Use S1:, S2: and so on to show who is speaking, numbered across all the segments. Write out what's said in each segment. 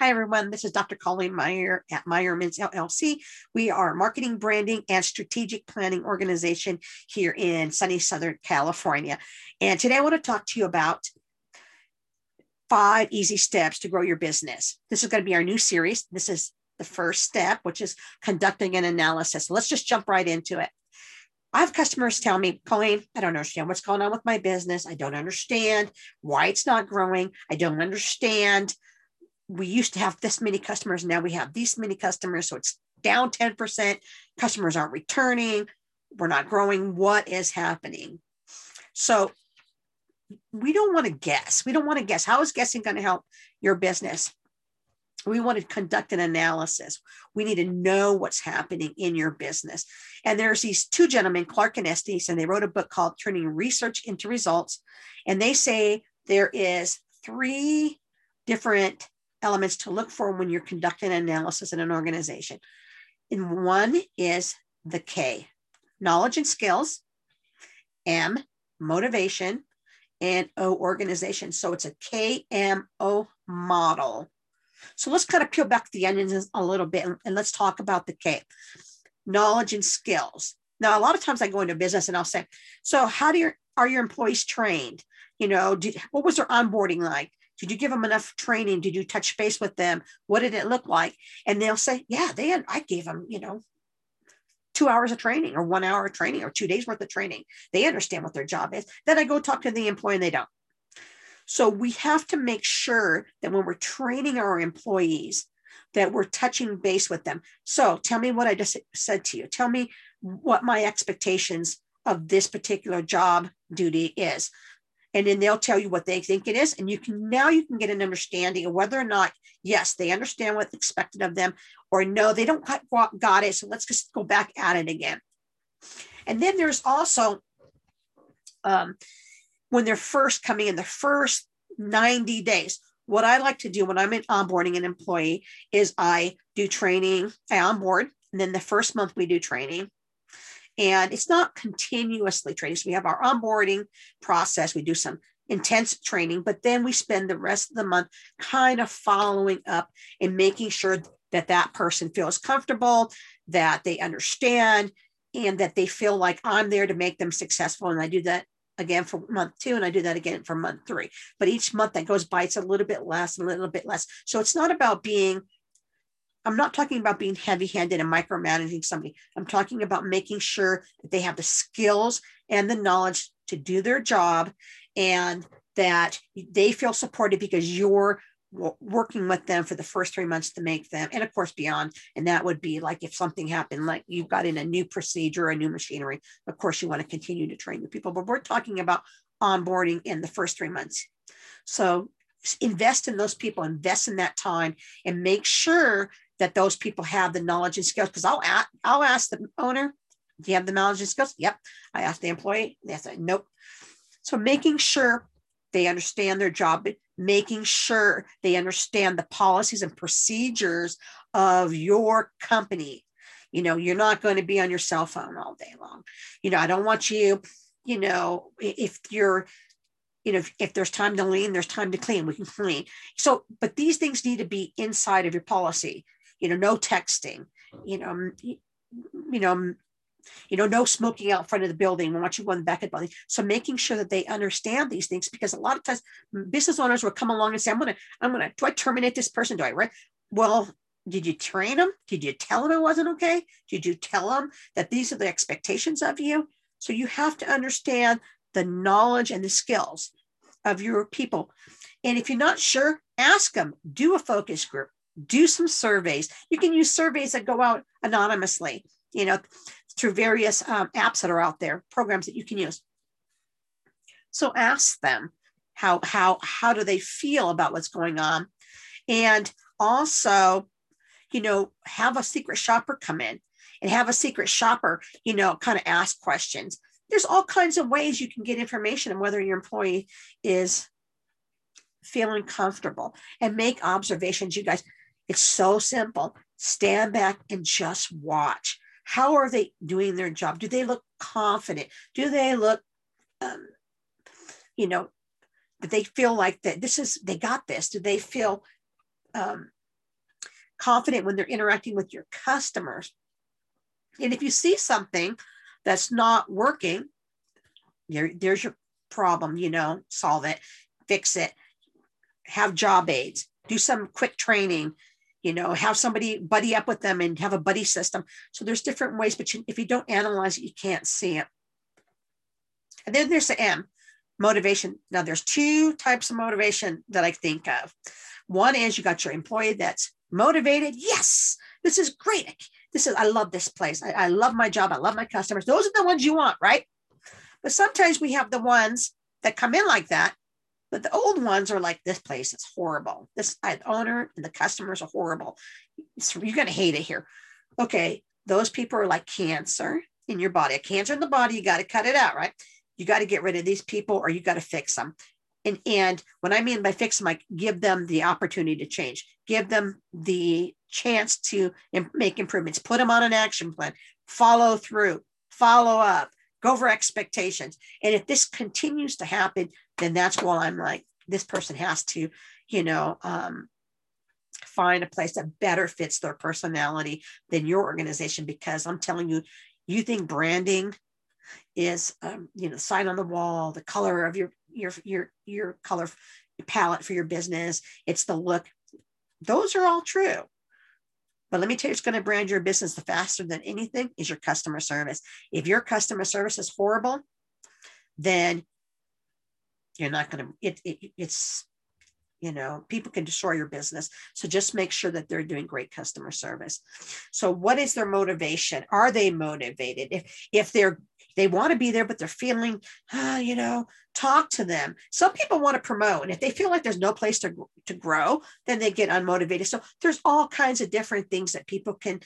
S1: Hi, everyone. This is Dr. Colleen Meyer at Meyer Meyerman's LLC. We are a marketing, branding, and strategic planning organization here in sunny Southern California. And today I want to talk to you about five easy steps to grow your business. This is going to be our new series. This is the first step, which is conducting an analysis. Let's just jump right into it. I have customers tell me, Colleen, I don't understand what's going on with my business. I don't understand why it's not growing. I don't understand we used to have this many customers. Now we have these many customers. So it's down 10%. Customers aren't returning. We're not growing. What is happening? So we don't want to guess. We don't want to guess. How is guessing going to help your business? We want to conduct an analysis. We need to know what's happening in your business. And there's these two gentlemen, Clark and Estes, and they wrote a book called Turning Research into Results. And they say there is three different elements to look for when you're conducting analysis in an organization. And one is the K, knowledge and skills, M, motivation, and O, organization. So it's a KMO model. So let's kind of peel back the onions a little bit and, and let's talk about the K, knowledge and skills. Now, a lot of times I go into business and I'll say, so how do your, are your employees trained? You know, do, what was their onboarding like? Did you give them enough training? Did you touch base with them? What did it look like? And they'll say, yeah, they had, I gave them, you know, two hours of training or one hour of training or two days worth of training. They understand what their job is. Then I go talk to the employee and they don't. So we have to make sure that when we're training our employees, that we're touching base with them. So tell me what I just said to you. Tell me what my expectations of this particular job duty is and then they'll tell you what they think it is and you can now you can get an understanding of whether or not yes they understand what's expected of them or no they don't quite got it so let's just go back at it again. And then there's also um, when they're first coming in the first 90 days what i like to do when i'm in onboarding an employee is i do training i onboard and then the first month we do training and it's not continuously training. So we have our onboarding process, we do some intense training, but then we spend the rest of the month kind of following up and making sure that that person feels comfortable, that they understand, and that they feel like I'm there to make them successful. And I do that again for month two, and I do that again for month three. But each month that goes by, it's a little bit less, and a little bit less. So it's not about being I'm not talking about being heavy handed and micromanaging somebody. I'm talking about making sure that they have the skills and the knowledge to do their job and that they feel supported because you're working with them for the first three months to make them and of course beyond. And that would be like if something happened like you've got in a new procedure a new machinery of course you want to continue to train the people. But we're talking about onboarding in the first three months. So invest in those people invest in that time and make sure that those people have the knowledge and skills. Because I'll ask, I'll ask the owner, do you have the knowledge and skills? Yep. I ask the employee, they say, nope. So making sure they understand their job, making sure they understand the policies and procedures of your company. You know, you're not going to be on your cell phone all day long. You know, I don't want you, you know, if you're you know, if, if, there's time to lean, there's time to clean, we can clean. So, but these things need to be inside of your policy you know, no texting, you know, you know, you know, no smoking out front of the building. We want you going back of the building. So making sure that they understand these things, because a lot of times business owners will come along and say, I'm gonna, I'm gonna, do I terminate this person? Do I right? Well, did you train them? Did you tell them it wasn't okay? Did you tell them that these are the expectations of you? So you have to understand the knowledge and the skills of your people. And if you're not sure, ask them, do a focus group, do some surveys. You can use surveys that go out anonymously, you know, through various um, apps that are out there, programs that you can use. So ask them how how how do they feel about what's going on, and also, you know, have a secret shopper come in and have a secret shopper, you know, kind of ask questions. There's all kinds of ways you can get information on whether your employee is feeling comfortable and make observations. You guys, it's so simple. Stand back and just watch. How are they doing their job? Do they look confident? Do they look, um, you know, that they feel like that this is, they got this? Do they feel um, confident when they're interacting with your customers. And if you see something that's not working, there's your problem, you know, solve it, fix it, have job aids, do some quick training, you know, have somebody buddy up with them and have a buddy system. So there's different ways, but you, if you don't analyze it, you can't see it. And then there's the M, motivation. Now there's two types of motivation that I think of. One is you got your employee that's motivated. Yes, this is great. This is, I love this place. I, I love my job. I love my customers. Those are the ones you want, right? But sometimes we have the ones that come in like that but the old ones are like, this place is horrible. This owner and the customers are horrible. So you're going to hate it here. Okay. Those people are like cancer in your body. A cancer in the body, you got to cut it out, right? You got to get rid of these people or you got to fix them. And, and what I mean by fix them, like give them the opportunity to change, give them the chance to make improvements, put them on an action plan, follow through, follow up, go over expectations. And if this continues to happen, then that's why I'm like, this person has to, you know, um, find a place that better fits their personality than your organization. Because I'm telling you, you think branding is, um, you know, sign on the wall, the color of your your your your color palette for your business. It's the look. Those are all true. But let me tell you, it's going to brand your business the faster than anything is your customer service. If your customer service is horrible, then you're not going to it, it, it's you know people can destroy your business. So just make sure that they're doing great customer service. So what is their motivation? Are they motivated? If if they're they want to be there but they're feeling ah, you know talk to them some people want to promote and if they feel like there's no place to, to grow then they get unmotivated so there's all kinds of different things that people can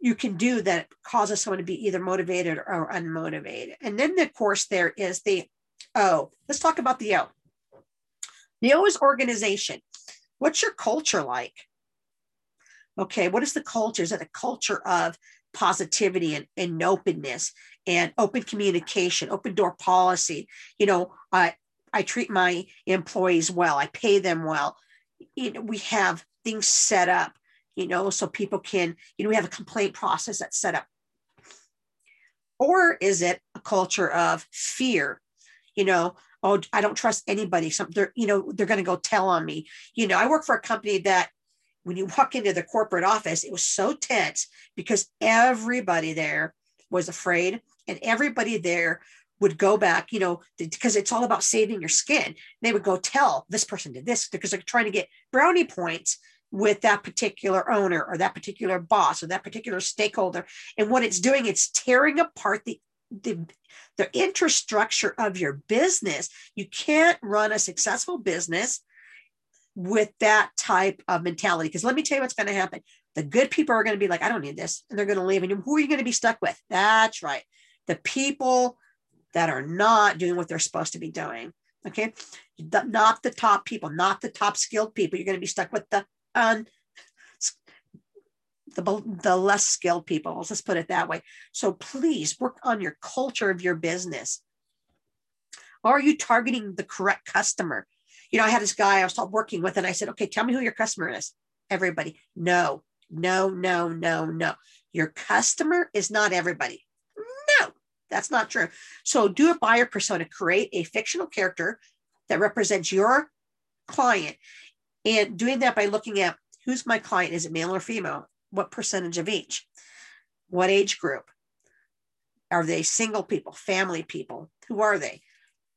S1: you can do that causes someone to be either motivated or unmotivated and then of course there is the O. Let's talk about the O. The O is organization. What's your culture like? Okay, what is the culture? Is it a culture of positivity and, and openness and open communication, open door policy? You know, I I treat my employees well, I pay them well. You know, we have things set up, you know, so people can, you know, we have a complaint process that's set up. Or is it a culture of fear you know, oh, I don't trust anybody. Some they're, you know, they're going to go tell on me. You know, I work for a company that when you walk into the corporate office, it was so tense because everybody there was afraid and everybody there would go back, you know, because it's all about saving your skin. They would go tell this person did this because they're trying to get brownie points with that particular owner or that particular boss or that particular stakeholder. And what it's doing, it's tearing apart the the, the infrastructure of your business. You can't run a successful business with that type of mentality. Because let me tell you what's going to happen. The good people are going to be like, I don't need this. And they're going to leave. And who are you going to be stuck with? That's right. The people that are not doing what they're supposed to be doing. Okay. not the top people, not the top skilled people. You're going to be stuck with the un, the, the less skilled people. Let's just put it that way. So please work on your culture of your business. Are you targeting the correct customer? You know, I had this guy I was working with, and I said, okay, tell me who your customer is. Everybody, no, no, no, no, no. Your customer is not everybody. No, that's not true. So do a buyer persona, create a fictional character that represents your client. And doing that by looking at who's my client? Is it male or female? what percentage of each? What age group? Are they single people, family people? Who are they?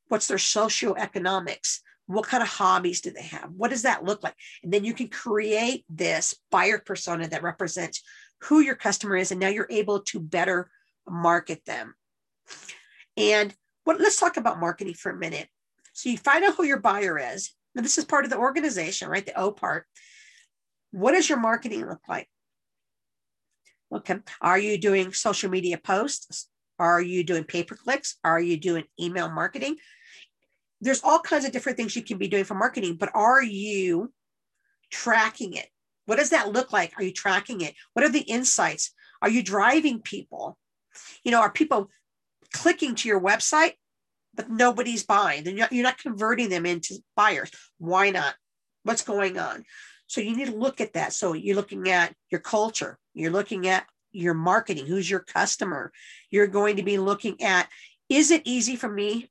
S1: What's their socioeconomics? What kind of hobbies do they have? What does that look like? And then you can create this buyer persona that represents who your customer is. And now you're able to better market them. And what, let's talk about marketing for a minute. So you find out who your buyer is. Now, this is part of the organization, right? The O part. What does your marketing look like? Okay. Um, are you doing social media posts? Are you doing pay per clicks? Are you doing email marketing? There's all kinds of different things you can be doing for marketing, but are you tracking it? What does that look like? Are you tracking it? What are the insights? Are you driving people? You know, are people clicking to your website, but nobody's buying? Then you're not converting them into buyers. Why not? What's going on? So you need to look at that. So you're looking at your culture, you're looking at your marketing, who's your customer. You're going to be looking at is it easy for me,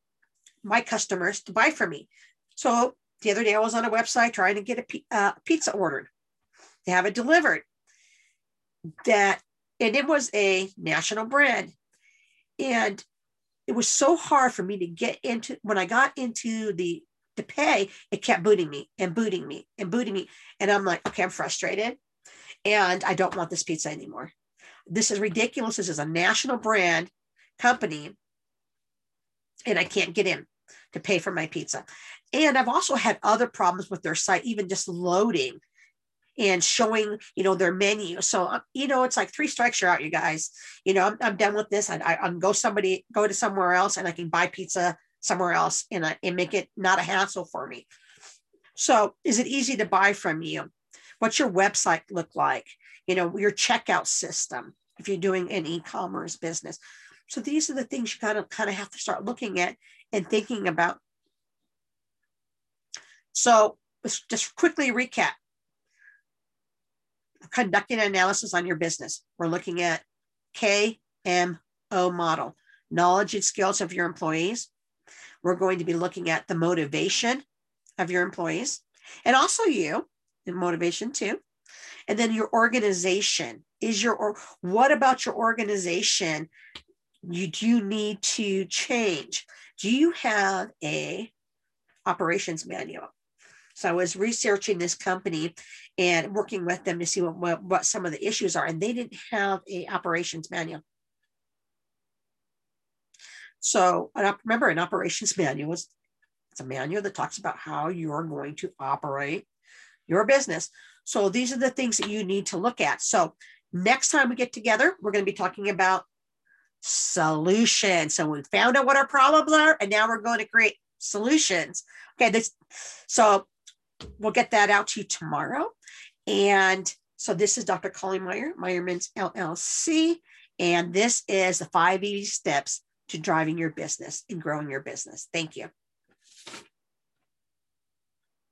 S1: my customers, to buy from me? So the other day I was on a website trying to get a uh, pizza ordered to have it delivered. That and it was a national brand, and it was so hard for me to get into when I got into the to pay, it kept booting me and booting me and booting me. And I'm like, okay, I'm frustrated and I don't want this pizza anymore. This is ridiculous. This is a national brand company and I can't get in to pay for my pizza. And I've also had other problems with their site, even just loading and showing, you know, their menu. So, uh, you know, it's like three strikes, you're out, you guys. You know, I'm, I'm done with this. I, I, I go somebody, go to somewhere else and I can buy pizza somewhere else and, and make it not a hassle for me. So is it easy to buy from you? What's your website look like? You know, your checkout system, if you're doing an e-commerce business. So these are the things you kind of kind of have to start looking at and thinking about. So let's just quickly recap. Conducting analysis on your business. We're looking at KMO model, knowledge and skills of your employees, we're going to be looking at the motivation of your employees and also you, the motivation too. And then your organization is your, or what about your organization? You do need to change. Do you have a operations manual? So I was researching this company and working with them to see what, what, what some of the issues are, and they didn't have a operations manual. So remember, an operations manual is it's a manual that talks about how you're going to operate your business. So these are the things that you need to look at. So next time we get together, we're going to be talking about solutions. So we found out what our problems are, and now we're going to create solutions. Okay, this so we'll get that out to you tomorrow. And so this is Dr. Colleen Meyer, Meyerman's LLC, and this is the five easy steps to driving your business and growing your business. Thank you.